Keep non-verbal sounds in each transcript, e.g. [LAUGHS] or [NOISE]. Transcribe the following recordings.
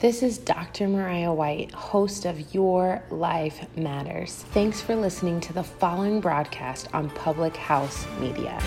This is Dr. Mariah White, host of Your Life Matters. Thanks for listening to the following broadcast on Public House Media.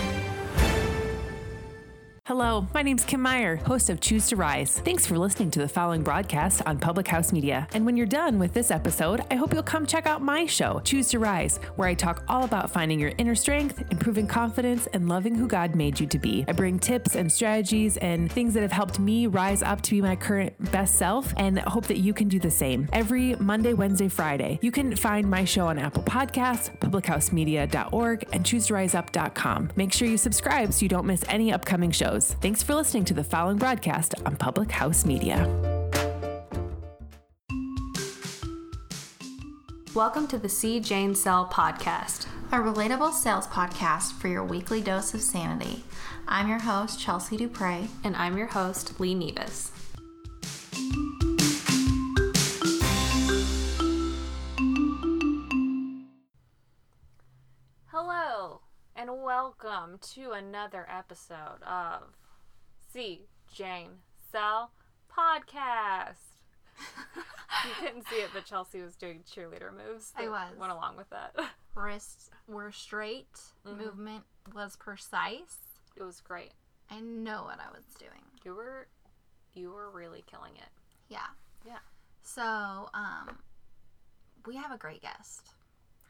Hello, my name's Kim Meyer, host of Choose to Rise. Thanks for listening to the following broadcast on Public House Media. And when you're done with this episode, I hope you'll come check out my show, Choose to Rise, where I talk all about finding your inner strength, improving confidence, and loving who God made you to be. I bring tips and strategies and things that have helped me rise up to be my current best self and hope that you can do the same. Every Monday, Wednesday, Friday, you can find my show on Apple Podcasts, publichousemedia.org, and chooseriseup.com. Make sure you subscribe so you don't miss any upcoming shows. Thanks for listening to the following broadcast on Public House Media. Welcome to the C. Jane Sell podcast, a relatable sales podcast for your weekly dose of sanity. I'm your host, Chelsea Dupre. and I'm your host, Lee Nevis. Welcome to another episode of C. Jane Sell podcast. [LAUGHS] you couldn't see it, but Chelsea was doing cheerleader moves. I was. Went along with that. [LAUGHS] Wrists were straight, movement was precise. It was great. I know what I was doing. You were, you were really killing it. Yeah. Yeah. So, um, we have a great guest.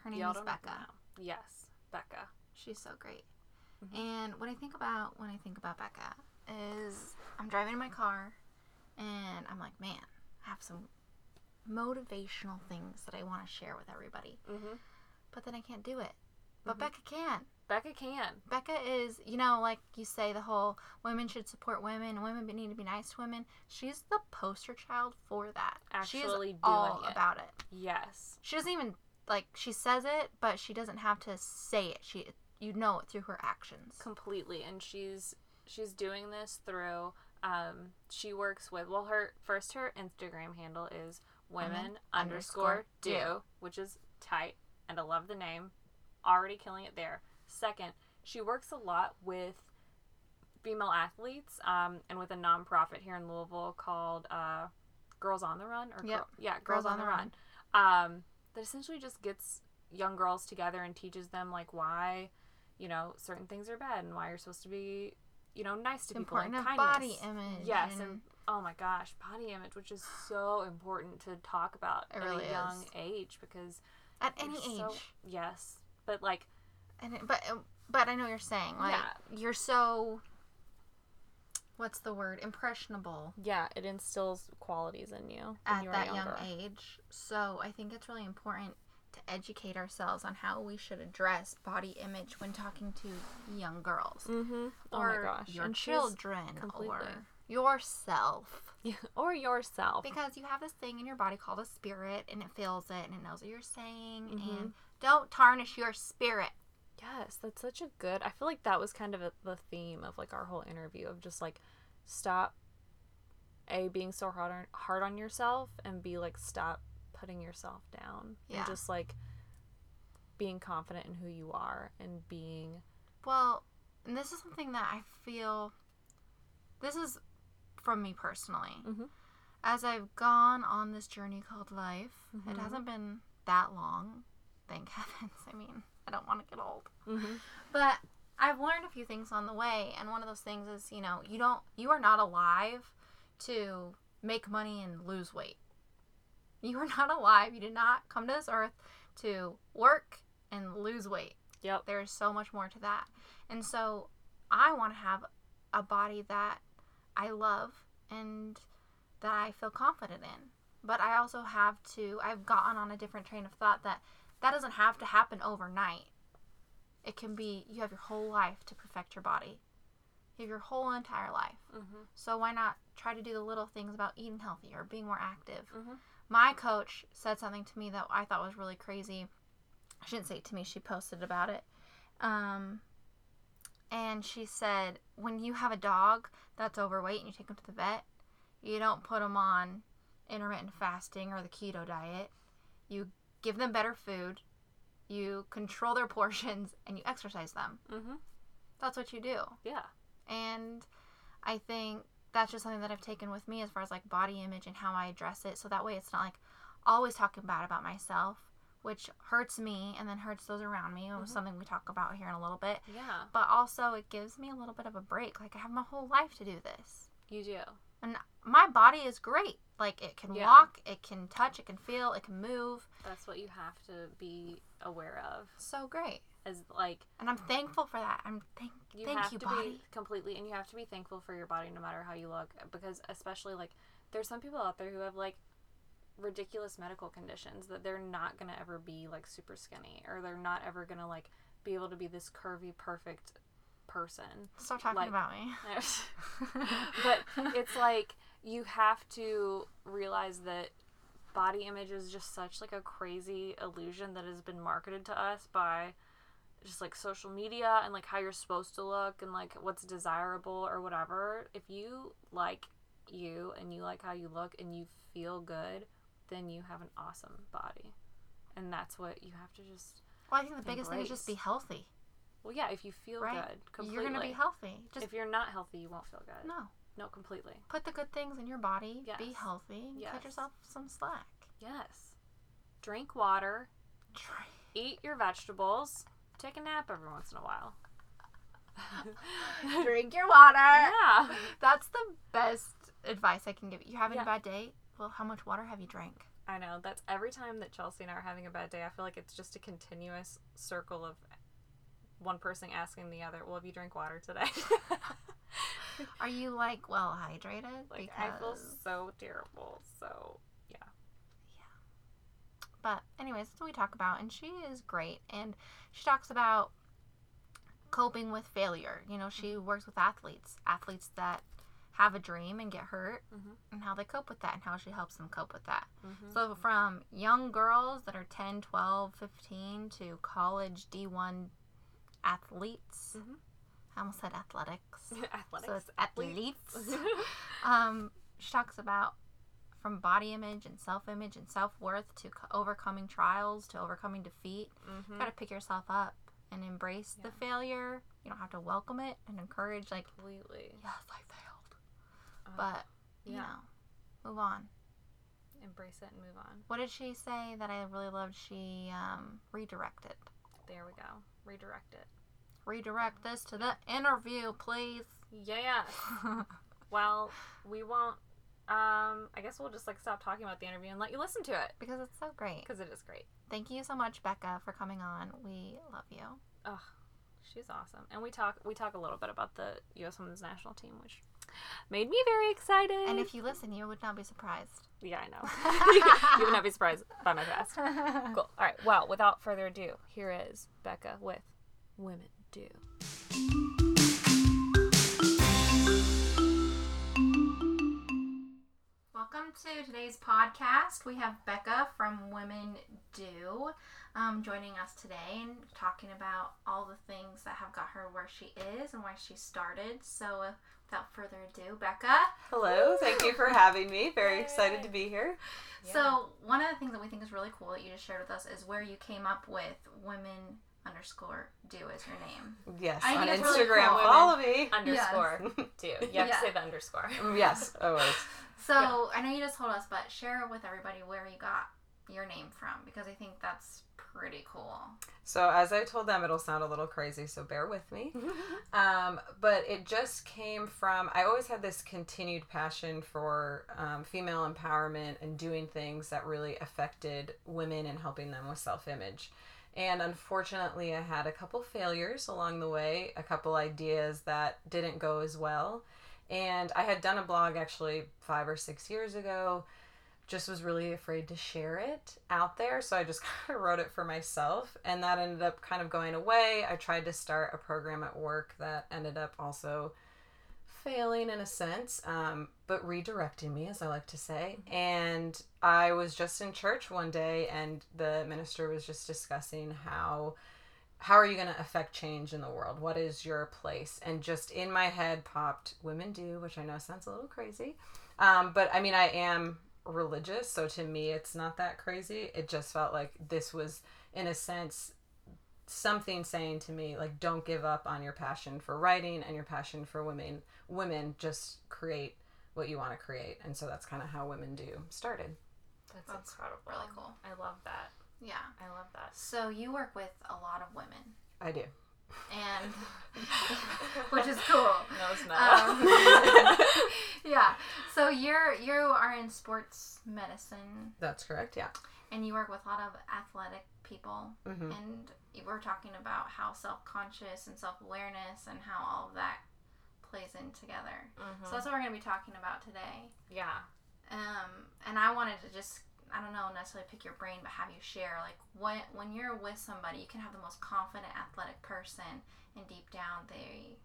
Her name Y'all is Becca. know. Yes, Becca. She's so great. And what I think about when I think about Becca is I'm driving in my car and I'm like, man, I have some motivational things that I want to share with everybody. Mhm. But then I can't do it. But Becca can. Becca can. Becca is, you know, like you say, the whole women should support women, women need to be nice to women. She's the poster child for that. she is doing all it. about it. Yes. She doesn't even like she says it, but she doesn't have to say it. She, you know it through her actions. completely and she's she's doing this through um she works with well her first her instagram handle is women Women underscore underscore do do. which is tight and i love the name already killing it there second she works a lot with female athletes um and with a nonprofit here in louisville called uh girls on the run or Yep. Girl- yeah girls, on, the run. um that essentially just gets young girls together and teaches them like why you know certain things are bad and why you're supposed to be you know nice to It's people and important of kindness. body image yes and, and- oh my gosh body image which is so important to talk about at really a young is. age because At any age. so- yes but like and it, but uh, but I know what you're saying like Yeah. you're so what's the word impressionable yeah it instills qualities in you at that young age. So I think it's really important to educate ourselves on how we should address body image when talking to young girls mm-hmm. oh or my gosh your and children completely. or yourself. or yourself Because you have this thing in your body called a spirit and it feels it and it knows what you're saying Mm-hmm. and don't tarnish your spirit. Yes, that's such a good. I feel like that was kind of a, the theme of like our whole interview of just like stop a being so hard on hard on yourself and be like stop putting yourself down Yeah. and just like being confident in who you are and being Well, and this is something that I feel this is from me personally. Mhm. As I've gone on this journey called life, Mm-hmm. it hasn't been that long, thank [LAUGHS] heavens. I mean, I don't want to get old. Mhm. But I've learned a few things on the way, and one of those things is, you know, you don't you are not alive to make money and lose weight. You are not alive. You did not come to this earth to work and lose weight. Yep. There's so much more to that. And so I want to have a body that I love and that I feel confident in. But I also have to, I've gotten on a different train of thought that that doesn't have to happen overnight. It can be, you have your whole life to perfect your body. You have your whole entire life. Mhm. So why not try to do the little things about eating healthy or being more active? Mhm. My coach said something to me that I thought was really crazy. I shouldn't say it to me, she posted about it. Um, and she said, when you have a dog that's overweight and you take them to the vet, you don't put them on intermittent fasting or the keto diet. You give them better food, you control their [LAUGHS] portions, and you exercise them. Mhm. That's what you do. Yeah. And I think that's just something that I've taken with me as far as like body image and how I address it. So that way it's not like always talking bad about myself, which hurts me and then hurts those around me. It was mm-hmm. something we talk about here in a little bit. Yeah. But also it gives me a little bit of a break. Like I have my whole life to do this. You do. And my body is great. Like it can Yeah. walk, it can touch, it can feel, it can move. That's what you have to be aware of. So great. As like And I'm thankful for that. I'm thank you thank have you, to body. be completely and you have to be thankful for your body no matter how you look because especially like there's some people out there who have like ridiculous medical conditions that they're not going to ever be like super skinny or they're not ever going to like be able to be this curvy perfect person Stop talking like- about me. [LAUGHS] [LAUGHS] but it's like you have to realize that body image is just such like a crazy illusion that has been marketed to us by just like social media and like how you're supposed to look and like what's desirable or whatever if you like you and you like how you look and you feel good then you have an awesome body and that's what you have to just Well, I think the biggest thing is just be healthy. well yeah if you feel Right? good completely You're gonna be healthy. Just if you're not healthy you won't feel good no. no completely Put the good things in your body. Be healthy. and Yes. Cut yourself some slack. Yes. Drink water, Drink. eat your vegetables, take a nap every once in a while. [LAUGHS] Drink your water. Yeah. That's the best advice I can give you. You're having Yeah. a bad day. Well, how much water have you drank? I know. That's every time that Chelsea and I are having a bad day, I feel like it's just a continuous circle of one person asking the other, Well, have you drank water today? [LAUGHS] Are you like well hydrated? like, I feel so terrible. So. But anyways, that's what we talk about, and she is great. And she talks about coping with failure. You know, she works with athletes, athletes that have a dream and get hurt, Mhm. and how they cope with that, and how she helps them cope with that. Mhm. So from young girls that are 10, 12, 15 to college D1 athletes. Mhm. I almost said athletics. [LAUGHS] Athletics. So it's athletes. [LAUGHS] um, she talks about from body image and self image and self worth to co- overcoming trials to overcoming defeat. Mhm. You gotta pick yourself up and embrace the failure. You don't have to welcome it and encourage, like, Completely. yes, I failed. Uh, But, you yeah. know, move on. Embrace it and move on. What did she say that I really loved? She um, redirected. There we go. Redirect it. Redirect this to the interview, please. Yeah. [LAUGHS] Well, we won't. Um, I guess we'll just like stop talking about the interview and let you listen to it because it's so great. because it is great. Thank you so much, Becca, for coming on. We love you. Ugh, she's awesome. And we talk we talk a little bit about the U.S. Women's National Team, which made me very excited. And if you listen, you would not be surprised. yeah, I know. [LAUGHS] [LAUGHS] you would not be surprised by my past. [LAUGHS] Cool. All right. Well, without further ado, here is Becca with "Women Do." Welcome to today's podcast. We have Becca from Women Do um, joining us today and talking about all the things that have got her where she is and why she started. So, uh, without further ado, Becca. Hello, thank you for having me. Very excited to be here. So, one of the things that we think is really cool that you just shared with us is where you came up with Women underscore Do as your name. Yes, I on think it's really Instagram, cool. follow me. Underscore [LAUGHS] do. You have Yeah. to say the underscore. yes, always. [LAUGHS] So, I know you just told us, but share with everybody where you got your name from because I think that's pretty cool. So as I told them, it'll sound a little crazy, so bear with me. [LAUGHS] um, but it just came from I always had this continued passion for um, female empowerment and doing things that really affected women and helping them with self-image. And unfortunately, I had a couple failures along the way, a couple ideas that didn't go as well. And I had done a blog actually five or six years ago just was really afraid to share it out there. So I just [LAUGHS] kind of wrote it for myself. And that ended up kind of going away. I tried to start a program at work that ended up also failing in a sense, um, but redirecting me, as I like to say. And I was just in church one day, and the minister was just discussing how how are you going to affect change in the world? What is your place? And just in my head popped women do, which I know sounds a little crazy. Um, but I mean, I am religious, so to me, it's not that crazy. It just felt like this was, in a sense, something saying to me like don't give up on your passion for writing and your passion for women women just create what you want to create and so that's kind of how women do started That's, That's incredible. really cool. I love that. Yeah. I love that. So you work with a lot of women, i do and [LAUGHS] which is cool. No, it's not. Um, [LAUGHS] [LAUGHS] yeah. So you're you are in sports medicine, that's correct yeah and you work with a lot of athletic people, hmm and were talking about how self conscious and self awareness and how all of that plays in together. Mhm. So that's what we're going to be talking about today. yeah. Um, and I wanted to just I don't know necessarily pick your brain, but have you share like when when you're with somebody, you can have the most confident athletic person, and deep down they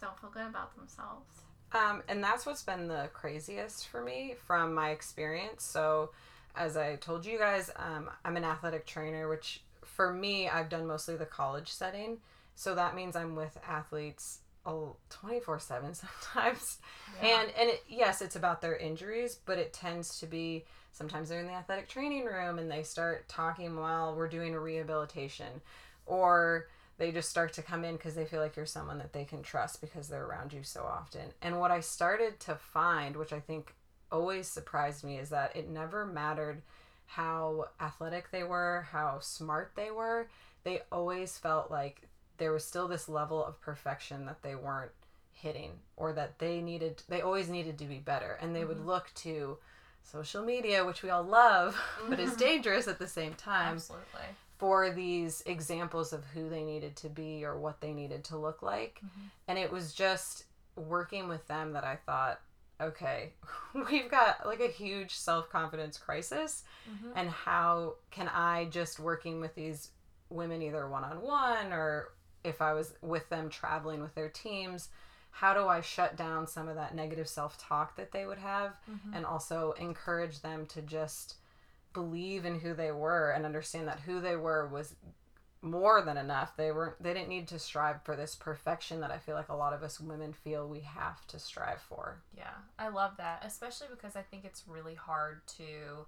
don't feel good about themselves. Um, and that's what's been the craziest for me from my experience. So, as I told you guys, um, I'm an athletic trainer, which for me, I've done mostly the college setting. So that means I'm with athletes 24 7 [LAUGHS] sometimes. And, and it, yes, it's about their injuries, but it tends to be sometimes they're in the athletic training room and they start talking while we're doing a rehabilitation. Or they just start to come in because they feel like you're someone that they can trust because they're around you so often. And what I started to find, which I think always surprised me, is that it never mattered how athletic they were, how smart they were. They always felt like there was still this level of perfection that they weren't hitting or that they needed they always needed to be better and they would mm-hmm. look to social media which we all love [LAUGHS] but is [LAUGHS] dangerous at the same time Absolutely. for these examples of who they needed to be or what they needed to look like. Mm-hmm. And it was just working with them that I thought, okay, [LAUGHS] we've got like a huge self confidence crisis. Mm-hmm. And how can I just working with these women either one on one or if I was with them traveling with their teams? How do I shut down some of that negative self talk that they would have mm-hmm. and also encourage them to just believe in who they were and understand that who they were was more than enough. They weren't they didn't need to strive for this perfection that I feel like a lot of us women feel we have to strive for. Yeah, I love that, especially because I think it's really hard to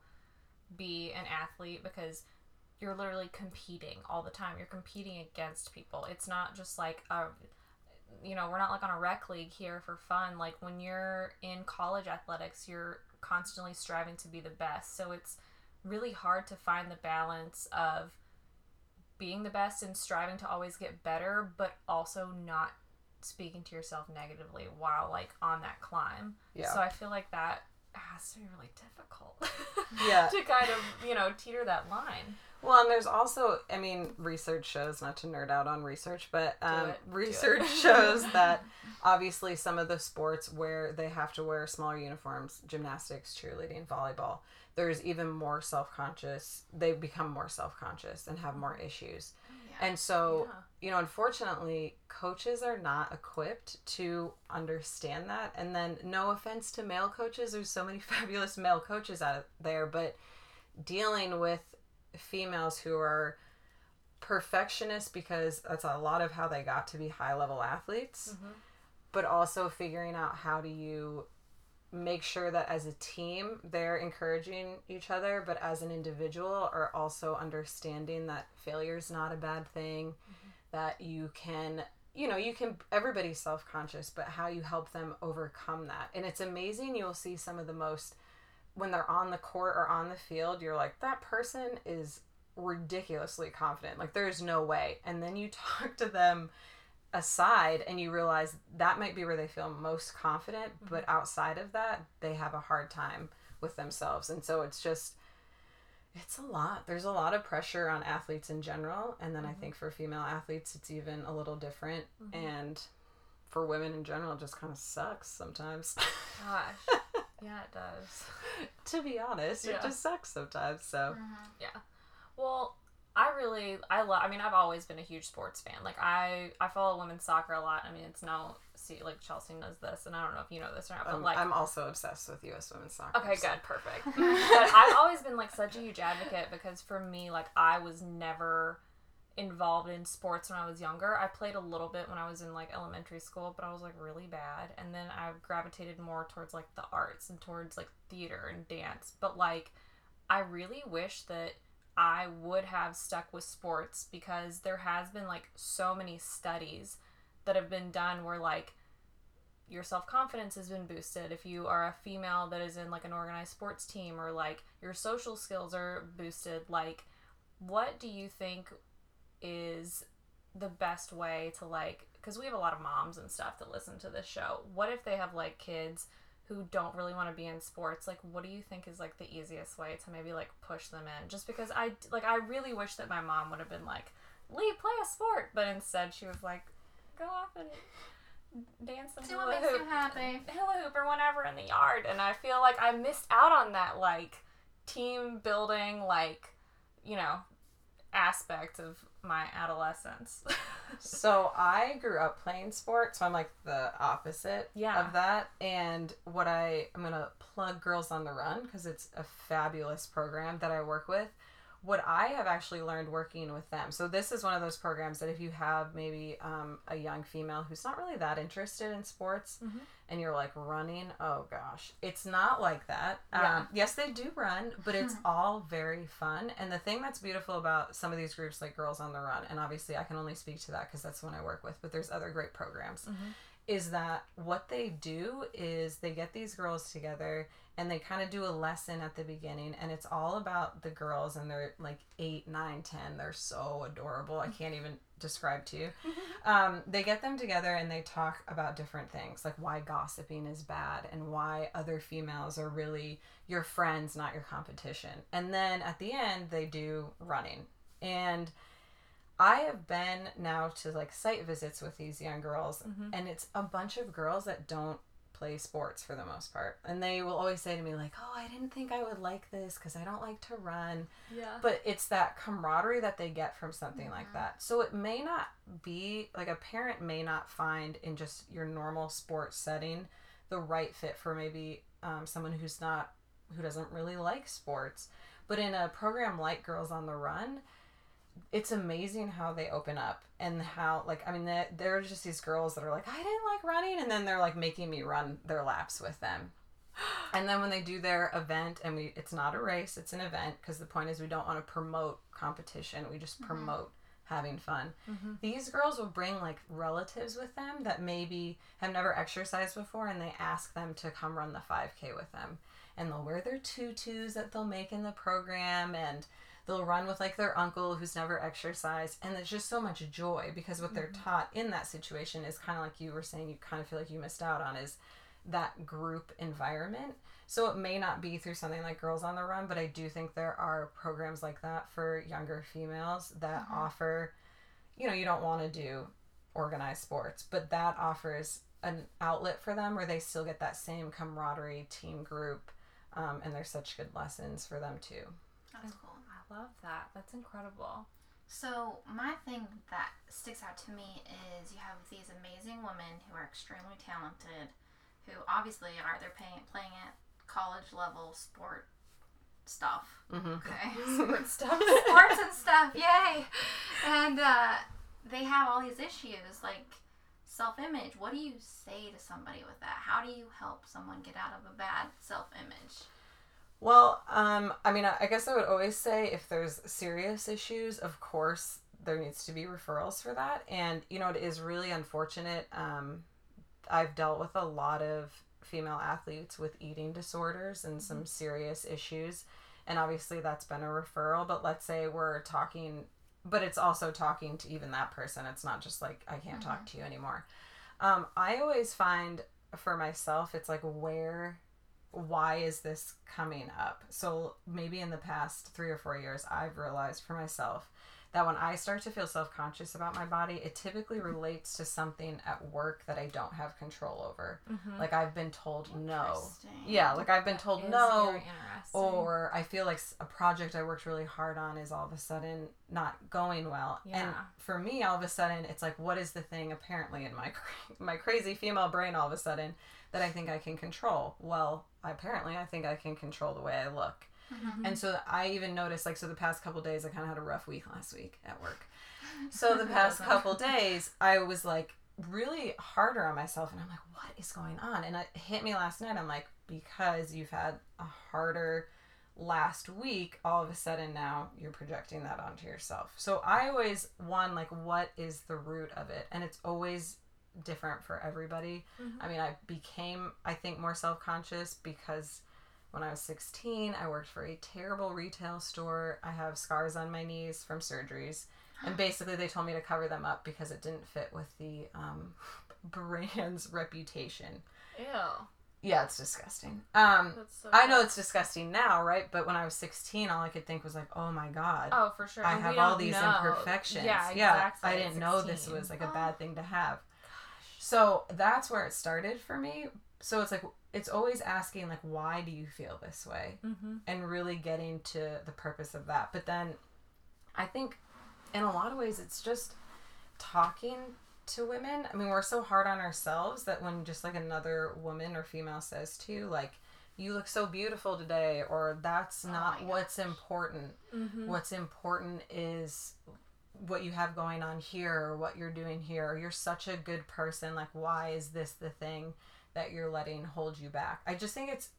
be an athlete because you're literally competing all the time. You're competing against people. It's not just like a you know, we're not like on a rec league here for fun. Like when you're in college athletics, you're constantly striving to be the best. So it's really hard to find the balance of being the best and striving to always get better, but also not speaking to yourself negatively while like on that climb. Yeah. So I feel like that has to be really difficult. [LAUGHS] Yeah. to kind of, you know, teeter that line. Well, and there's also, I mean, research shows, not to nerd out on research, but um, it. Research [LAUGHS] shows that obviously some of the sports where they have to wear smaller uniforms, gymnastics, cheerleading, volleyball, there's even more self conscious, they become more self conscious and have more issues. Yeah. And so, Yeah. you know, unfortunately, coaches are not equipped to understand that. And then, no offense to male coaches, there's so many [LAUGHS] fabulous male coaches out there, but dealing with females who are perfectionists because that's a lot of how they got to be high level athletes, mm-hmm. but also figuring out how do you make sure that as a team they're encouraging each other but as an individual are also understanding that failure is not a bad thing mm-hmm. that you can you know you can everybody's self-conscious but how you help them overcome that. And it's amazing you'll see some of the most when they're on the court or on the field you're like that person is ridiculously confident. Like there's no way. And then you [LAUGHS] talk to them aside and you realize that might be where they feel most confident mm-hmm. but outside of that they have a hard time with themselves. And so it's just it's a lot. There's a lot of pressure on athletes in general. And then i mm-hmm. think for female athletes it's even a little different. Mm-hmm. And for women in general it just kind of sucks sometimes. [LAUGHS] Gosh. Yeah, it does. [LAUGHS] to be honest it just sucks sometimes so Yeah. Well, I really I love I mean I've always been a huge sports fan. Like I I follow women's soccer a lot. I mean it's no see like Chelsea knows this and I don't know if you know this or not, but Um, like I'm also obsessed with U.S. women's soccer. Okay, so- good, perfect. but I've [LAUGHS] always been like such a huge advocate because for me, like I was never involved in sports when I was younger. I played a little bit when I was in like elementary school, but I was like really bad. And then I gravitated more towards like the arts and towards like theater and dance. But like I really wish that I would have stuck with sports because there has been like so many studies that have been done where like your self confidence has been boosted if you are a female that is in like an organized sports team or like your social skills are boosted like what do you think is the best way to like because we have a lot of moms and stuff that listen to this show. What if they have like kids who don't really want to be in sports? Like what do you think is like the easiest way to maybe like push them in? Just because i like i really wish that my mom would have been like lee play a sport. But instead she was like go off and dance and Do hula what makes you hoop happy. [LAUGHS] hula hoop or whatever in the yard. And i feel like i missed out on that like team building like you know aspect of my adolescence [LAUGHS] So I grew up playing sports, so I'm like the opposite Yeah. of that. And what I I'm gonna plug Girls on the Run because it's a fabulous program that I work with. What I have actually learned working with them. So this is one of those programs that if you have maybe um, a young female who's not really that interested in sports, and you're like running, oh gosh, it's not like that. Yeah. Um, yes, they do run, but it's [LAUGHS] all very fun. And the thing that's beautiful about some of these groups, like Girls on the Run, and obviously I can only speak to that because that's the one I work with, but there's other great programs, is that what they do is they get these girls together and they kind of do a lesson at the beginning and it's all about the girls and they're like eight nine ten they're so adorable i can't even describe to you. [LAUGHS] Um, they get them together and they talk about different things like why gossiping is bad and why other females are really your friends not your competition. And then at the end they do running. And I have been now to like site visits with these young girls, and it's a bunch of girls that don't play sports for the most part. And they will always say to me, like, oh, I didn't think I would like this because I don't like to run. yeah But it's that camaraderie that they get from something like that. So it may not be like a parent may not find in just your normal sports setting the right fit for maybe um, someone who's not, who doesn't really like sports. But in a program like Girls on the Run, it's amazing how they open up and how like i mean there there are just these girls that are like i didn't like running and then they're like making me run their laps with them. And then when they do their event and we it's not a race it's an event because the point is we don't want to promote competition we just mm-hmm. promote having fun. Mm-hmm. These girls will bring like relatives with them that maybe have never exercised before and they ask them to come run the 5k with them. And they'll wear their tutus that they'll make in the program and they'll run with like their uncle who's never exercised and there's just so much joy because what they're taught in that situation is kind of like you were saying you kind of feel like you missed out on is that group environment. So it may not be through something like girls on the run but i do think there are programs like that for younger females that offer you know you don't want to do organized sports but that offers an outlet for them where they still get that same camaraderie team group um, and there's such good lessons for them too. That's cool. I love that that's incredible So my thing that sticks out to me is you have these amazing women who are extremely talented, who obviously are they're paying, playing at college level sport stuff. Okay, [LAUGHS] [LAUGHS] Sport stuff sports and stuff, yay! And uh, they have all these issues like self-image. What do you say to somebody with that? How do you help someone get out of a bad self-image? Well, um, I mean, I I guess I would always say if there's serious issues, of course, there needs to be referrals for that. And, you know, it is really unfortunate. Um, I've dealt with a lot of female athletes with eating disorders and some serious issues. And obviously, that's been a referral. But let's say we're talking, but it's also talking to even that person. It's not just like, I can't talk to you anymore. Um, I always find for myself, it's like, where why is this coming up? So maybe in the past three or four years, I've realized for myself that when I start to feel self conscious about my body, it typically relates to something at work that I don't have control over. Like I've been told no. Yeah, like I've been told no. or I feel like a project I worked really hard on is all of a sudden not going well. And for me, all of a sudden, it's like, what is the thing apparently in my [LAUGHS] cra- my crazy female brain all of a sudden that I think I can control? Well, apparently, I think I can control the way I look. And mm-hmm. so I even noticed, like, so the past couple days, I kind of had a rough week last week at work. So the [LAUGHS] past couple days, I was like really harder on myself, and I'm like, what is going on? And it hit me last night. I'm like, because you've had a harder last week, all of a sudden now you're projecting that onto yourself. So I always one like, what is the root of it? And it's always different for everybody. Mm-hmm. I mean, I became, I think, more self conscious because when I was 16, I worked for a terrible retail store. I have scars on my knees from surgeries. And [GASPS] basically, they told me to cover them up because it didn't fit with the um, [LAUGHS] brand's [LAUGHS] reputation. Ew. Yeah, it's disgusting. Um, so I know it's disgusting now, right? But when I was 16, all I could think was like, oh my God. Oh, for sure. I And have all these know. imperfections. Yeah, Yeah. I didn't know this was like a [GASPS] bad thing to have. Gosh. So that's where it started for me. So it's like it's always asking like why do you feel this way? Mhm. And really getting to the purpose of that. But then I think in a lot of ways it's just talking to women. I mean, we're so hard on ourselves that when just like another woman or female says to you like you look so beautiful today or that's not my what's important Mhm. what's important is what you have going on here or what you're doing here or you're such a good person like why is this the thing that you're letting hold you back. I just think it's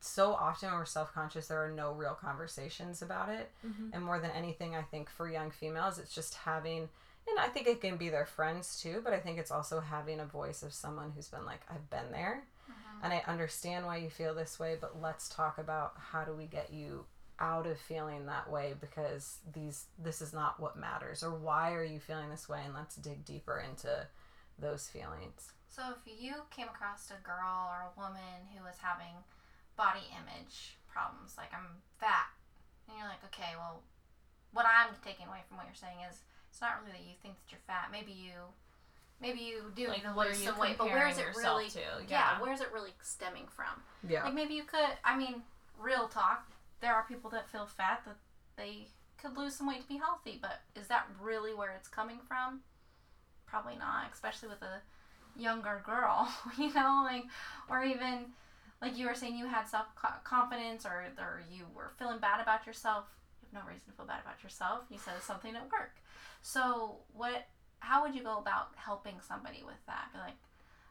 so often when we're self-conscious there are no real conversations about it. Mm-hmm. And more than anything i think for young females it's just having and i think it can be their friends too but i think it's also having a voice of someone who's been like i've been there uh-huh. and i understand why you feel this way but let's talk about how do we get you out of feeling that way because these this is not what matters or why are you feeling this way? And let's dig deeper into those feelings So if you came across a girl or a woman who was having body image problems, like I'm fat, and you're like, okay, well, what I'm taking away from what you're saying is it's not really that you think that you're fat. Maybe you, maybe you do Like, need to lose you some weight, but where is it really? to? Yeah. Yeah. where's it really stemming from? yeah Like maybe you could. I mean, real talk. There are people that feel fat that they could lose some weight to be healthy, but is that really where it's coming from? Probably not, especially with a younger girl, [LAUGHS] you know, like, or even like you were saying, you had self confidence, or or you were feeling bad about yourself. You have no reason to feel bad about yourself. You said something at work. So what? How would you go about helping somebody with that? Be like,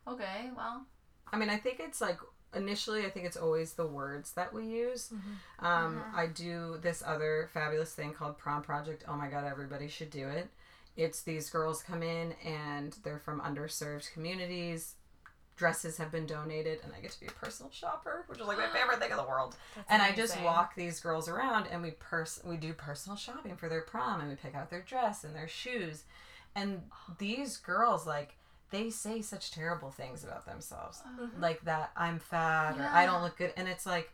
okay, well, I mean, I think it's like initially, I think it's always the words that we use. Um, I do this other fabulous thing called Prom Project. Oh my God, everybody should do it. It's these girls come in and they're from underserved communities. Dresses have been donated, and I get to be a personal shopper, which is like my favorite thing in the world. [GASPS] and I just walk these girls around, and we pers- we do personal shopping for their prom, and we pick out their dress and their shoes. And oh. these girls, like, they say such terrible things about themselves, mm-hmm. like that I'm fat or I don't look good, and it's like,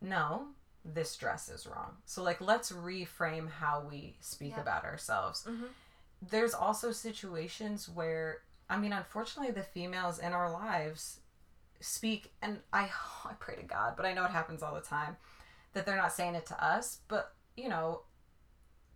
no, this dress is wrong. So like, let's reframe how we speak Yeah. about ourselves. Mm-hmm. There's also situations where, I mean, unfortunately, the females in our lives speak, and I [LAUGHS] I pray to God, but I know it happens all the time that they're not saying it to us, but you know,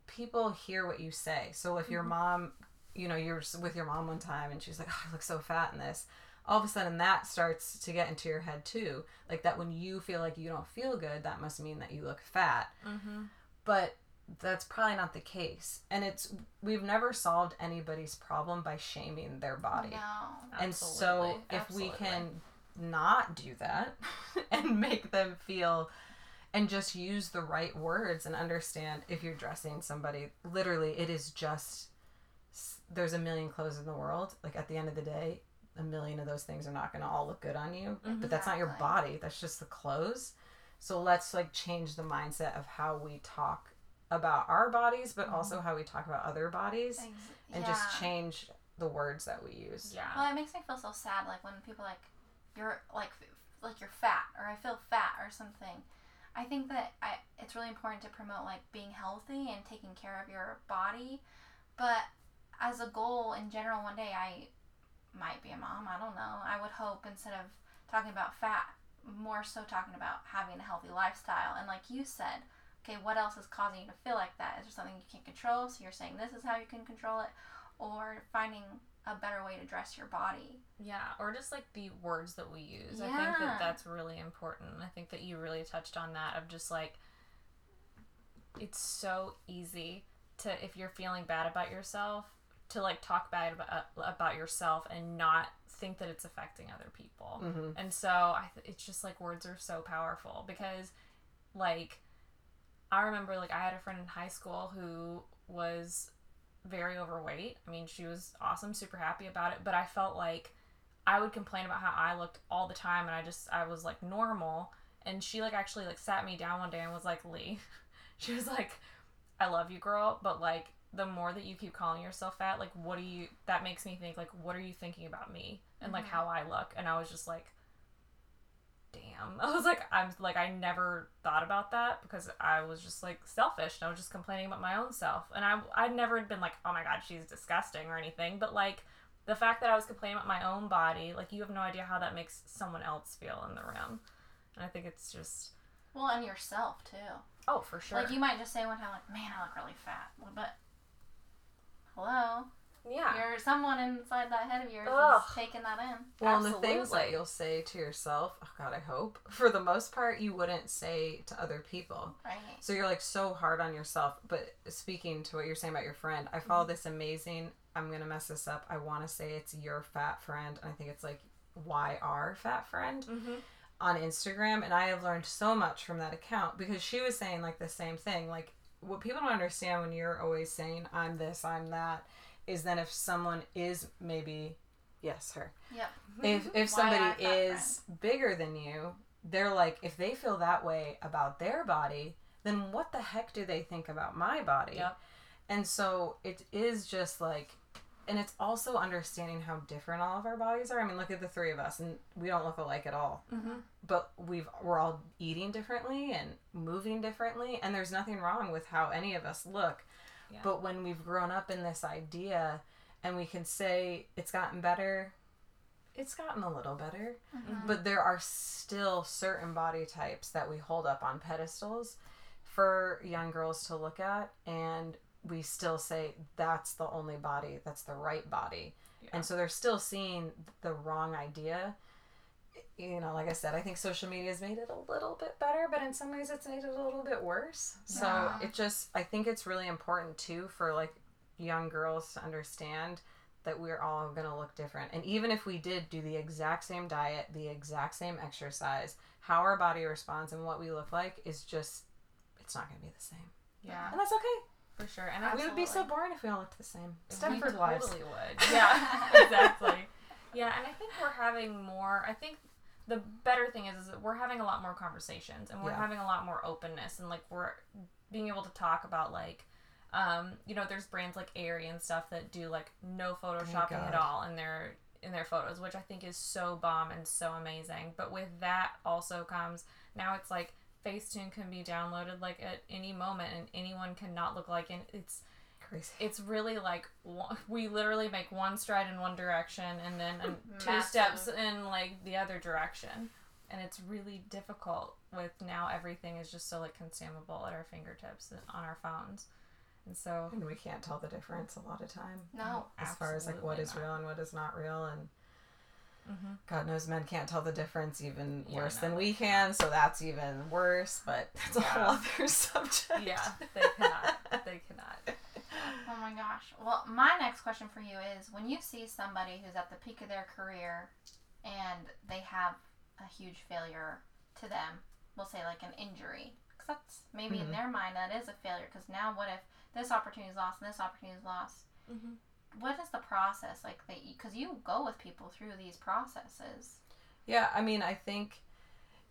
people hear what you say. So if your mm-hmm. mom, you know, you're with your mom one time and she's like, oh, I look so fat in this, all of a sudden that starts to get into your head too. Like that when you feel like you don't feel good, that must mean that you look fat. Mm-hmm. But that's probably not the case. And it's, we've never solved anybody's problem by shaming their body. no. And so Absolutely. if we can not do that [LAUGHS] and make them feel and just use the right words and understand if you're dressing somebody literally it is just there's a million clothes in the world like at the end of the day a million of those things are not going to all look good on you but that's not your body that's just the clothes so let's like change the mindset of how we talk about our bodies but mm-hmm. also how we talk about other bodies Ex- and yeah. just change the words that we use Yeah. Well, it makes me feel so sad, like when people like you're like like you're fat or I feel fat or something. I think that I it's really important to promote like being healthy and taking care of your body, but as a goal in general, one day I might be a mom. I don't know. I would hope instead of talking about fat more so talking about having a healthy lifestyle. And like you said, okay, what else is causing you to feel like that? Is there something you can't control? So you're saying this is how you can control it, or finding a better way to dress your body. Yeah, or just like the words that we use. Yeah. I think that that's really important. I think that you really touched on that of just like it's so easy to if you're feeling bad about yourself to like talk bad about about yourself and not think that it's affecting other people. Mhm. And so I th- it's just like words are so powerful because like I remember like I had a friend in high school who was very overweight. I mean, she was awesome, super happy about it, but I felt like I would complain about how I looked all the time and I just I was like normal and she like actually like sat me down one day and was like, "Lee." [LAUGHS] she was like, "I love you, girl, but like the more that you keep calling yourself fat, like what do you that makes me think like what are you thinking about me and like mm-hmm. how I look?" And I was just like damn. [LAUGHS] I was like, I'm like, I never thought about that because I was just like selfish and I was just complaining about my own self. And I, I'd never been like, oh my God, she's disgusting or anything. But like the fact that I was complaining about my own body, like, you have no idea how that makes someone else feel in the room. And I think it's just, Well, and yourself too. oh, for sure. Like you might just say one time, like, "Man, I look really fat," but hello, yeah. you're someone inside that head of yours Ugh. is taking that in. Well, and the things that you'll say to yourself, oh God, I hope, [LAUGHS] for the most part, you wouldn't say to other people. Right. So you're like so hard on yourself. But speaking to what you're saying about your friend, I follow mm-hmm. this amazing, I'm going to mess this up. I want to say it's your fat friend. And I think it's like YR fat friend mm-hmm. on Instagram. And I have learned so much from that account because she was saying like the same thing. Like, what people don't understand when you're always saying, I'm this, I'm that, is then if someone is maybe, yes, her. Yeah if if [LAUGHS] somebody is bigger than you they're like if they feel that way about their body then what the heck do they think about my body? Yep. and so it is just like and it's also understanding how different all of our bodies are. I mean look at the three of us and we don't look alike at all. Mm-hmm. but we've we're all eating differently and moving differently and there's nothing wrong with how any of us look Yeah. but when we've grown up in this idea and we can say it's gotten better it's gotten a little better. Mm-hmm. But there are still certain body types that we hold up on pedestals for young girls to look at and we still say that's the only body that's the right body. And so they're still seeing the wrong idea you know like i said i think social media has made it a little bit better but in some ways it's made it a little bit worse so Yeah. it just i think it's really important too for like young girls to understand that we're all going to look different and even if we did do the exact same diet the exact same exercise how our body responds and what we look like is just it's not going to be the same Yeah, and that's okay for sure. And I we would be so boring if we all looked the same We Stepford wives would. [LAUGHS] Yeah, [LAUGHS] exactly. Yeah, and I think we're having more. I think the better thing is, is that we're having a lot more conversations, and we're Yeah. having a lot more openness, and like we're being able to talk about like. Um, you know, there's brands like Aerie and stuff that do like no photoshopping at all in their in their photos, which I think is so bomb and so amazing. But with that also comes now it's like Facetune can be downloaded like at any moment, and anyone can not look like, and it's crazy it's really like we literally make one stride in one direction and then [LAUGHS] two Massive. steps in like the other direction and it's really difficult with now everything is just so like consumable at our fingertips and on our phones and so and we can't tell the difference a lot of time No. as far as like what is not. real and what is not real and Mhm. god knows men can't tell the difference even Yeah, worse no, than we can so that's even worse but that's a whole other [LAUGHS] subject yeah they cannot they cannot [LAUGHS] Oh my gosh. Well, my next question for you is when you see somebody who's at the peak of their career and they have a huge failure to them, we'll say like an injury, because that's maybe in Mhm. their mind that is a failure. Because now, what if this opportunity is lost and this opportunity is lost? Mhm. What is the process like that? Because you go with people through these processes. yeah i mean i think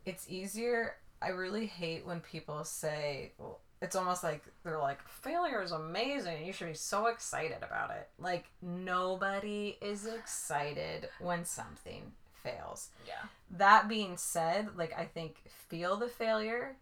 it's easier i really hate when people say well, it's almost like they're like failure is amazing you should be so excited about it. Like nobody is excited when something fails. Yeah. That being said, like I think feel the failure,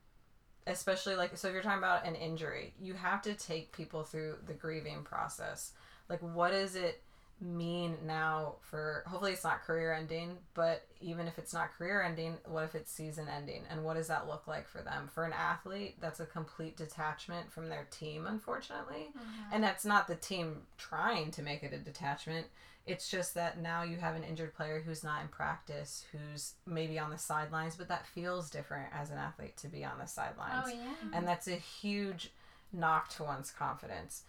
especially like so if you're talking about an injury, you have to take people through the grieving process. Like what is it mean now for hopefully it's not career ending but even if it's not career ending what if it's season ending? And what does that look like for them? For an athlete that's a complete detachment from their team unfortunately. And that's not the team trying to make it a detachment. It's just that now you have an injured player who's not in practice who's maybe on the sidelines but that feels different as an athlete to be on the sidelines. Oh yeah. and that's a huge knock to one's confidence.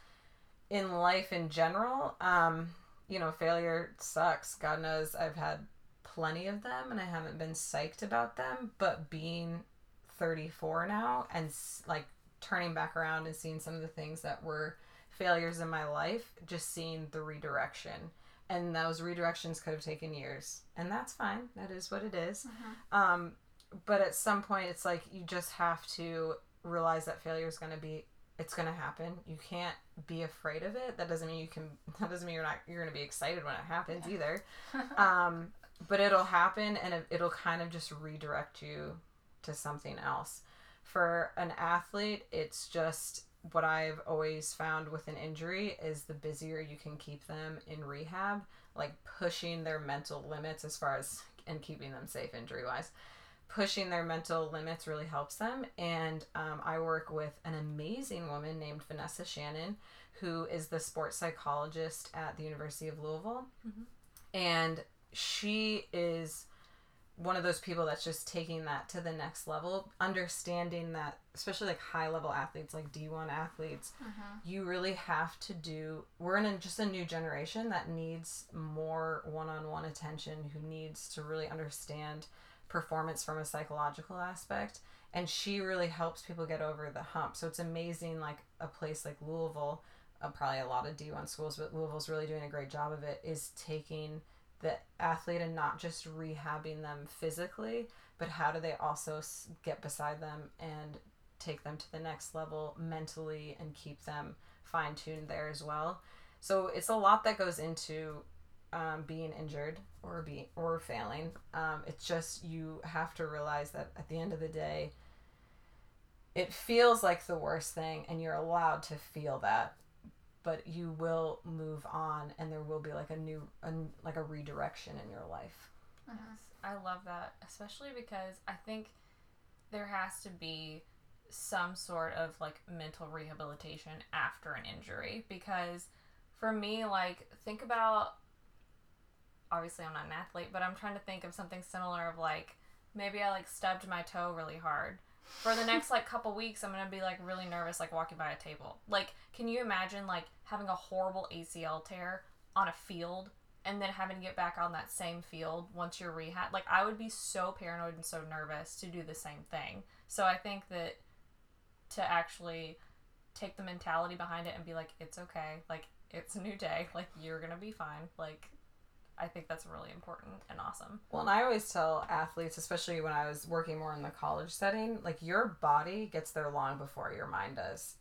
In life in general um you know failure sucks. God knows i've had plenty of them and i haven't been psyched about them but being 34 now and like turning back around and seeing some of the things that were failures in my life just seeing the redirection. And those redirections could have taken years. And that's fine. That is what it is. um but at some point it's like you just have to realize that failure is going to be it's going to happen. You can't be afraid of it. That doesn't mean you can [LAUGHS] that doesn't mean you're not you're going to be excited when it happens either. [LAUGHS] Um but it'll happen and it, it'll kind of just redirect you to something else. For an athlete it's just what i've always found with an injury is the busier you can keep them in rehab like pushing their mental limits as far as and keeping them safe injury wise pushing their mental limits really helps them. And um, I work with an amazing woman named Vanessa Shannon, who is the sports psychologist at the University of Louisville. And she is one of those people that's just taking that to the next level, understanding that, especially like high level athletes, like D1 athletes, you really have to do. We're in a, just a new generation that needs more one on one attention, who needs to really understand performance from a psychological aspect and she really helps people get over the hump. So it's amazing like a place like louisville uh, probably a lot of d1 schools but louisville's really doing a great job of it is taking the athlete and not just rehabbing them physically but how do they also get beside them and take them to the next level mentally and keep them fine-tuned there as well. So it's a lot that goes into um, being injured or be or failing. Um, it's just you have to realize that at the end of the day, it feels like the worst thing, and you're allowed to feel that, but you will move on, and there will be like a new, a, like a redirection in your life. I love that, especially because I think there has to be some sort of like mental rehabilitation after an injury because for me like think about obviously I'm not an athlete, but I'm trying to think of something similar of like maybe I like stubbed my toe really hard. For the next like couple weeks I'm gonna be like really nervous like walking by a table. Like, can you imagine like having a horrible ACL tear on a field and then having to get back on that same field once you're rehab? Like I would be so paranoid and so nervous to do the same thing. So I think that to actually take the mentality behind it and be like, it's okay, like it's a new day, like you're gonna be fine. Like I think that's really important and awesome. Well, and I always tell athletes, especially when I was working more in the college setting, like your body gets there long before your mind does.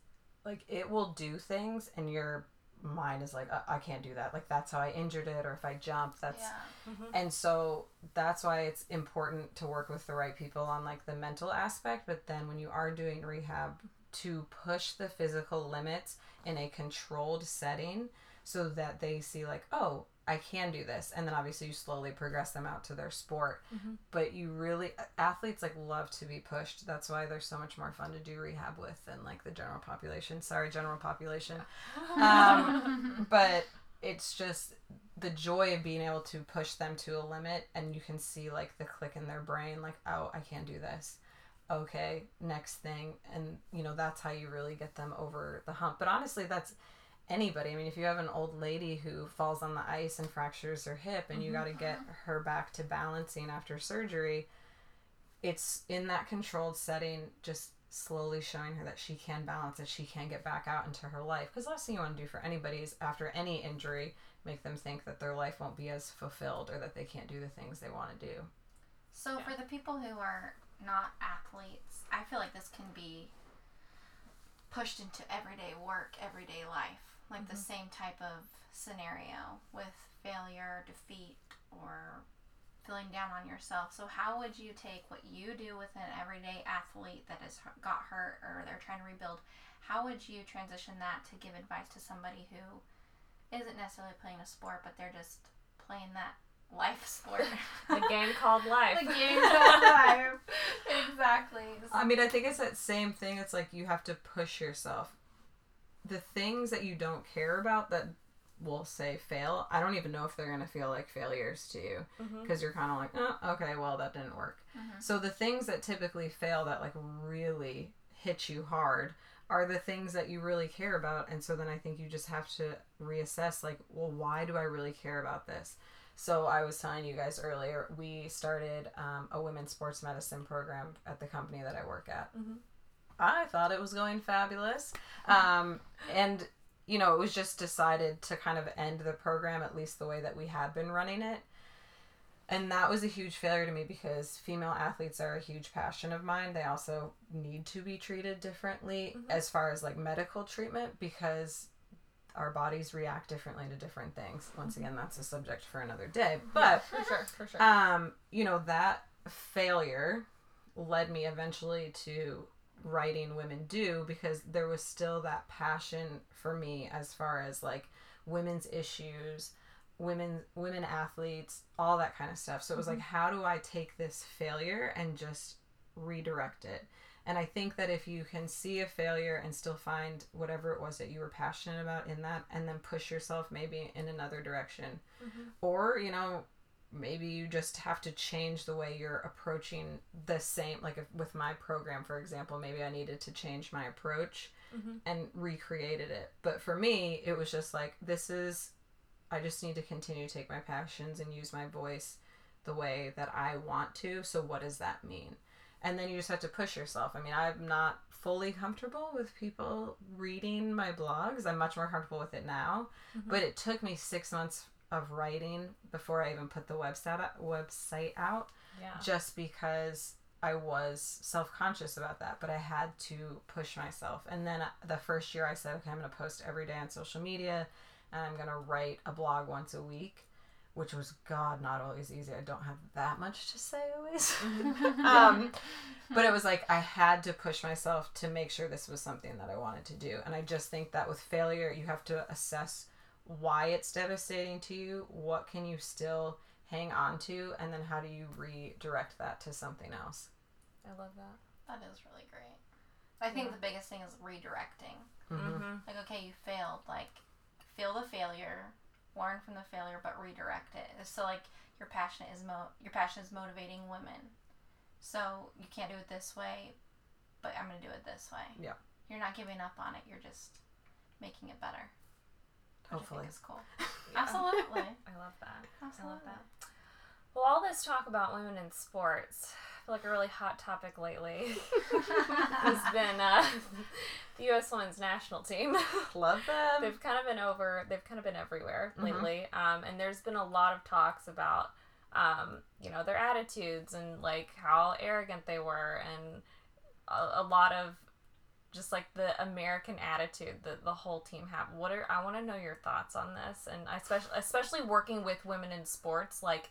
Like it will do things, and your mind is like, I, I can't do that. Like that's how I injured it, or if I jump, that's. Yeah. Mm-hmm. And so that's why it's important to work with the right people on like the mental aspect. But then when you are doing rehab, to push the physical limits in a controlled setting so that they see like, oh, I can do this. And then obviously you slowly progress them out to their sport. But you really athletes like love to be pushed. That's why they're so much more fun to do rehab with than like the general population. Sorry, general population. Um, [LAUGHS] but it's just the joy of being able to push them to a limit and you can see like the click in their brain like oh i can't do this okay next thing and you know that's how you really get them over the hump but honestly that's anybody. I mean if you have an old lady who falls on the ice and fractures her hip and you mm-hmm. got to get mm-hmm. her back to balancing after surgery it's in that controlled setting just slowly showing her that she can balance that she can get back out into her life. Because last thing you want to do for anybody is after any injury make them think that their life won't be as fulfilled or that they can't do the things they want to do. So for the people who are not athletes, I feel like this can be pushed into everyday work, everyday life. Like the mm-hmm. same type of scenario with failure, defeat, or feeling down on yourself. So how would you take what you do with an everyday athlete that has got hurt or they're trying to rebuild? How would you transition that to give advice to somebody who isn't necessarily playing a sport, but they're just playing that life [LAUGHS] sport. the game called [LAUGHS] life. the game [LAUGHS] called life. exactly. I mean, I think it's that same thing. It's like you have to push yourself. The things that you don't care about that will say fail, I don't even know if they're going to feel like failures to you mm-hmm. because you're kind of like, oh, okay, well, that didn't work. Mm-hmm. So the things that typically fail that like really hit you hard are the things that you really care about. And so then I think you just have to reassess like, well, why do I really care about this? So I was telling you guys earlier, we started um, a women's sports medicine program at the company that I work at. Mm-hmm. I thought it was going fabulous. Um, and, you know, it was just decided to kind of end the program, at least the way that we had been running it. And that was a huge failure to me because female athletes are a huge passion of mine. They also need to be treated differently as far as like medical treatment because our bodies react differently to different things. Once again, that's a subject for another day. But for sure, for sure. um, you know, that failure led me eventually to writing Women Do because there was still that passion for me as far as like women's issues, women women athletes, all that kind of stuff. So it was like mm-hmm. how do I take this failure and just redirect it? And I think that if you can see a failure and still find whatever it was that you were passionate about in that and then push yourself maybe in another direction. Mm-hmm. Or, you know, maybe you just have to change the way you're approaching the same like if, with my program for example maybe i needed to change my approach mm-hmm. and recreated it. But for me it was just like this is i just need to continue to take my passions and use my voice the way that i want to. So what does that mean? And then you just have to push yourself. I mean i'm not fully comfortable with people reading my blogs. I'm much more comfortable with it now. Mm-hmm. But it took me six months of writing before I even put the website website out, yeah. just because I was self conscious about that. But I had to push myself. And then uh, the first year, I said, okay, I'm going to post every day on social media, and I'm going to write a blog once a week. Which was God not always easy. I don't have that much to say always. [LAUGHS] [LAUGHS] um, but it was like I had to push myself to make sure this was something that I wanted to do. And I just think that with failure, you have to assess why it's devastating to you, what can you still hang on to, and then how do you redirect that to something else. I love that. That is really great. I think the biggest thing is redirecting. Mm-hmm. Like, okay, you failed. Like, feel the failure, learn from the failure, but redirect it. So, like, your passion is mo- your passion is motivating women. So you can't do it this way, but I'm gonna do it this way. Yeah. You're not giving up on it. You're just making it better. Which Hopefully. I think is cool. [LAUGHS] Absolutely. I love that. I love that. Well, all this talk about women in sports, I feel like a really hot topic lately [LAUGHS] has been uh, [LAUGHS] the U.S. Women's National Team. Love them. they've kind of been over. They've kind of been everywhere Mhm. lately, um, and there's been a lot of talks about, um, you know, their attitudes and like how arrogant they were, and a, a lot of just like the American attitude that the whole team have. What are I want to know your thoughts on this, and especially especially working with women in sports. Like,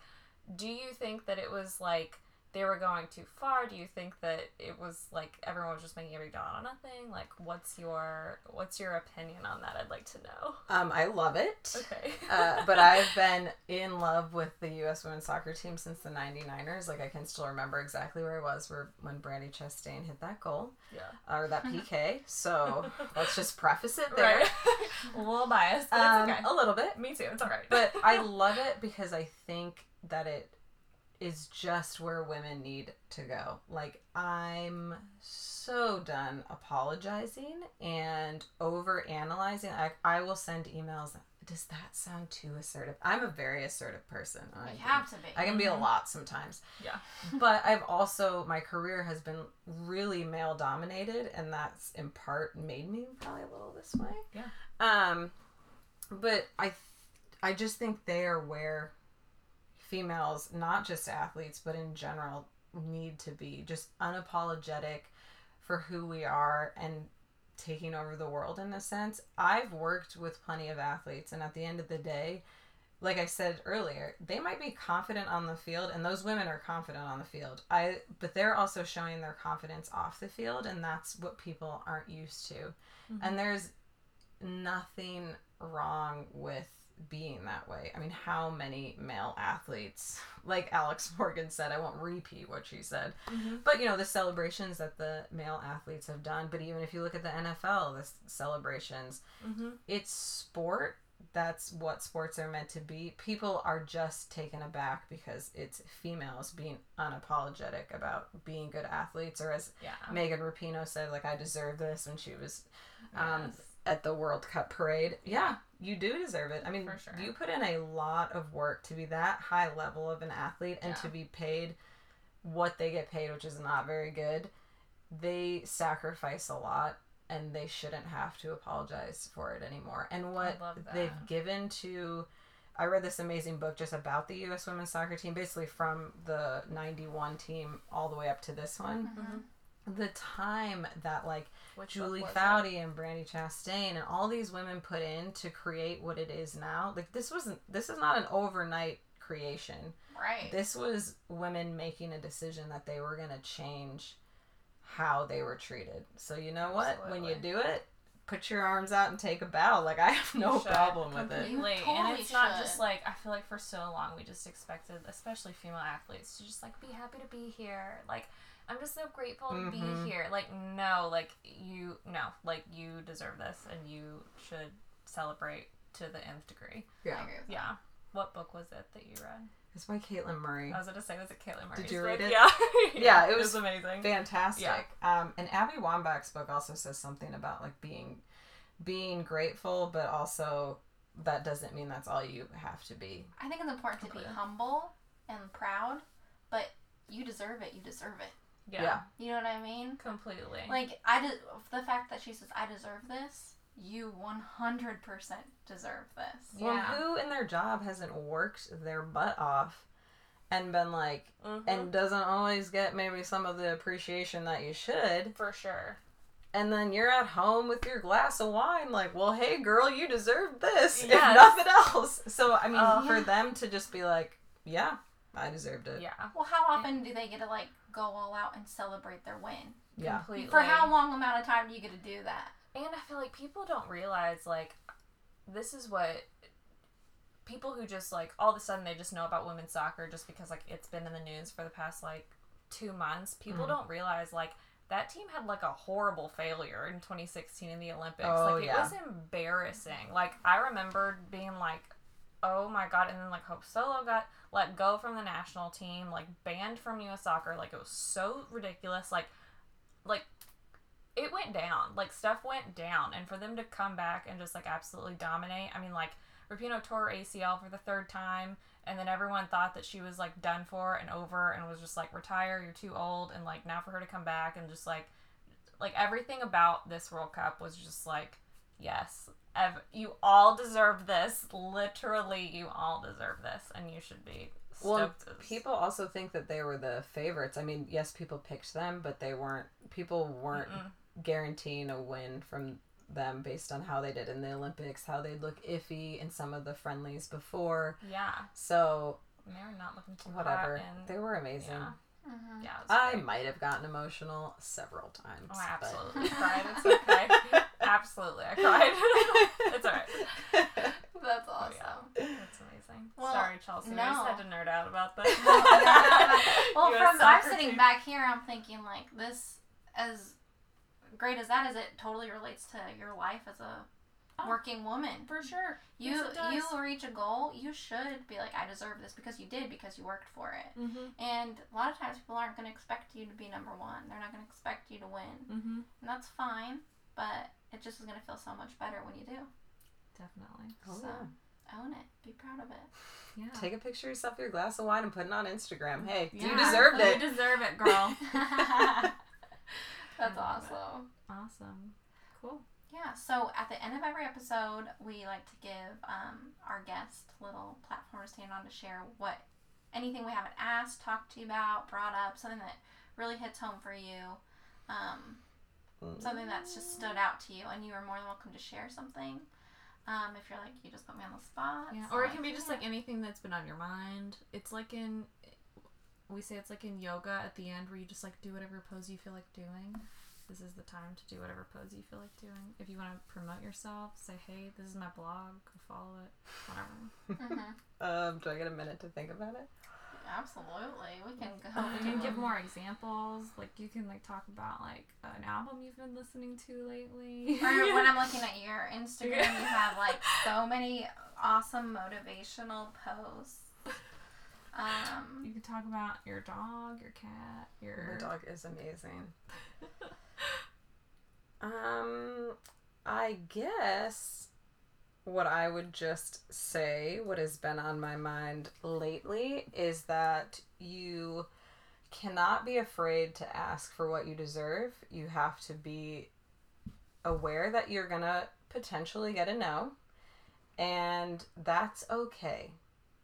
do you think that it was like they were going too far? Do you think that it was like everyone was just making every big on of nothing? Like, what's your what's your opinion on that? I'd like to know. Um, I love it. Okay. uh, but [LAUGHS] I've been in love with the U.S. women's soccer team since the 99ers. Like, I can still remember exactly where I was where, when Brandi Chastain hit that goal yeah. or that PK. So [LAUGHS] let's just preface it there. Right. [LAUGHS] a little biased, but Um, it's okay. A little bit. Me too. It's all right. But I love it because I think that it is just where women need to go. Like, I'm so done apologizing and over analyzing. I, I will send emails. Does that sound too assertive? I'm a very assertive person. I You have to be. I can be a lot sometimes. Yeah. [LAUGHS] But I've also, my career has been really male dominated, and that's in part made me probably a little this way. Yeah. Um, but I, I just think they are where females, not just athletes, but in general, need to be just unapologetic for who we are and taking over the world in a sense. I've worked with plenty of athletes, and at the end of the day, like I said earlier, they might be confident on the field, and those women are confident on the field. I, but they're also showing their confidence off the field, and that's what people aren't used to. Mm-hmm. And there's nothing wrong with being that way. I mean, how many male athletes, like Alex [LAUGHS] Morgan said, I won't repeat what she said, but you know, the celebrations that the male athletes have done, but even if you look at the NFL, the celebrations, it's sport. That's what sports are meant to be. People are just taken aback because it's females being unapologetic about being good athletes, or as Yeah. Megan Rapinoe said, like, I deserve this when she was um, Yes. at the World Cup parade. Yeah, you do deserve it. I mean, For sure. you put in a lot of work to be that high level of an athlete and to be paid what they get paid, which is not very good. They sacrifice a lot and they shouldn't have to apologize for it anymore. And what they've given to I read this amazing book just about the US women's soccer team, basically from the 91 team all the way up to this one. Mm-hmm. The time that like Which Julie book was? Foudy and Brandi Chastain and all these women put in to create what it is now. Like this wasn't this is not an overnight creation. Right. This was women making a decision that they were going to change how they were treated. So you know what? When you do it, put your arms out and take a bow. Like I have no problem with it. completely. You and totally it's not just like I feel like for so long we just expected, especially female athletes, to just like be happy to be here. Like I'm just so grateful to Mhm. be here. Like no, like you no, like you deserve this and you should celebrate to the nth degree. I Yeah. agree Yeah. What book was it that you read? It's by Caitlin Murray. I was gonna say, was it Caitlin Murray's you book? read it? Yeah. [LAUGHS] Yeah, it was amazing. fantastic. Yeah. Um, and Abby Wambach's book also says something about like being being grateful, but also that doesn't mean that's all you have to be. I think it's important to be humble and proud, but you deserve it. You deserve it. Yeah. Yeah. You know what I mean? Completely. Like I did the fact that she says I deserve this. You 100% deserve this. Well, Yeah. who in their job hasn't worked their butt off and been like, Mhm. and doesn't always get maybe some of the appreciation that you should? for sure. And then you're at home with your glass of wine, like, well, hey, girl, you deserve this, if nothing else. So, I mean, Oh. for them to just be like, yeah, I deserved it. Yeah. Well, how often do they get to like go all out and celebrate their win? Yeah. Completely. For how long amount of time do you get to do that? And I feel like people don't realize like this is what people who just like all of a sudden they just know about women's soccer just because like it's been in the news for the past like two months. People Mm-hmm. don't realize like that team had like a horrible failure in 2016 in the Olympics. Oh, like it yeah. was embarrassing. Like I remember being like, oh my god, and then like Hope Solo got let go from the national team, like banned from U.S. Soccer. Like it was so ridiculous. Like, like it went down. Like stuff went down, and for them to come back and just like absolutely dominate. I mean, like Rapinoe tore ACL for the third time, and then everyone thought that she was like done for and over, and was just like retire. You're too old, and like now for her to come back and just like like everything about this World Cup was just like yes. Ev- you all deserve this. Literally, you all deserve this, and you should be Well, as- people also think that they were the favorites. I mean, yes, people picked them, but they weren't. People weren't guaranteeing a win from them based on how they did in the Olympics, how they look iffy in some of the friendlies before. yeah, So they're not looking too whatever, hot, and they were amazing. yeah, Mm-hmm. yeah. I might have gotten emotional several times. Oh, I but- absolutely [LAUGHS] cried. It's okay. Absolutely, I cried. [LAUGHS] it's alright. [LAUGHS] That's Oh, awesome. yeah. That's amazing. Well, Sorry, Chelsea. I just had to nerd out about that. [LAUGHS] well, from I'm sitting team. back here, I'm thinking like this, as great as that is, it totally relates to your life as a Oh. working woman. For sure. You Yes, you reach a goal, you should be like, I deserve this because you did because you worked for it. Mm-hmm. And a lot of times people aren't going to expect you to be number one. They're not going to expect you to win, Mm-hmm. and that's fine. But it just is going to feel so much better when you do. Definitely. Oh, So yeah. own it. Be proud of it. Yeah. Take a picture of yourself with your glass of wine and put it on Instagram. Hey, you Yeah. deserved it. You deserve it, girl. [LAUGHS] [LAUGHS] That's love it. awesome. awesome. Cool. Yeah, so at the end of every episode, we like to give um, our guest little platform to stand on to share what anything we haven't asked, talked to you about, brought up, something that really hits home for you, um, something that's just stood out to you, and you are more than welcome to share something. Um, if you're like, you just put me on the spot. Yeah. it's Or it can be just like anything that's been on your mind. It's like in we say it's like in yoga at the end where you just like do whatever pose you feel like doing. this is the time to do whatever pose you feel like doing. If you want to promote yourself, say, hey, this is my blog, go follow it, whatever. [LAUGHS] Um, do I get a minute to think about it? Absolutely. We can go. We can give more [LAUGHS] examples. Like you can like talk about like an album you've been listening to lately. Or when I'm looking at [LAUGHS] your Instagram, you have like so many awesome motivational posts. Um, you can talk about your dog, your cat, your My dog is amazing. [LAUGHS] um, I guess what I would just say, what has been on my mind lately, is that you cannot be afraid to ask for what you deserve. You have to be aware that you're gonna potentially get a no, and that's okay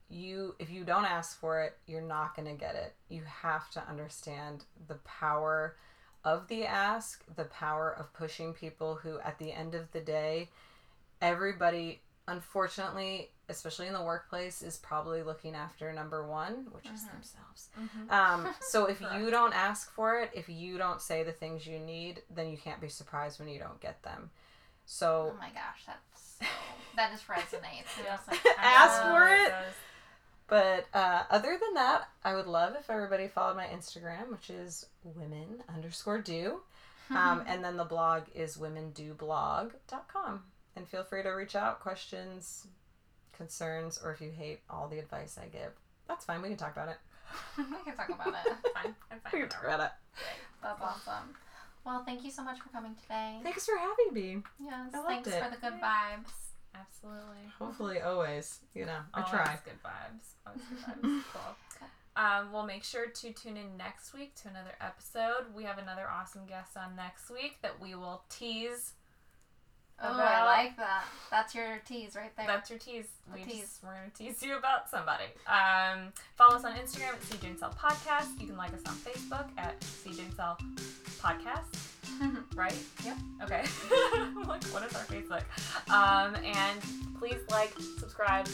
you if you don't ask for it you're not going to get it you have to understand the power of the ask the power of pushing people who at the end of the day everybody unfortunately especially in the workplace is probably looking after number one which is themselves um, so if [LAUGHS] you don't ask for it if you don't say the things you need then you can't be surprised when you don't get them so oh my gosh, that's so, [LAUGHS] that just resonates. It's just like, [LAUGHS] Ask for know. it. But uh, other than that, I would love if everybody followed my Instagram, which is women underscore do. Um, and then the blog is womendoblog.com. And feel free to reach out, questions, concerns, or if you hate all the advice I give. That's fine. We can talk about it. [LAUGHS] we can talk about it. fine. [LAUGHS] I'm fine. We can talk about it. That's awesome. Well, thank you so much for coming today. Thanks for having me. Yes, I loved thanks it. for the good vibes. Absolutely. Hopefully, always. You know, I Always try. good vibes. Always good vibes. [LAUGHS] cool. Um, we'll make sure to tune in next week to another episode. We have another awesome guest on next week that we will tease. Oh, I like that. That's your tease right there. That's your tease. We tease. Just, we're gonna tease you about somebody. Um, follow us on Instagram at CJ and Cell Podcast. You can like us on Facebook at CJ and Cell Podcast. [LAUGHS] Right? Yep. Okay. [LAUGHS] Like, what is our Facebook? Um, and please like, subscribe,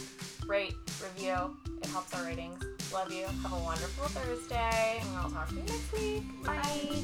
rate, review. It helps our ratings. Love you. Have a wonderful Thursday, and we'll talk to you next week. Bye.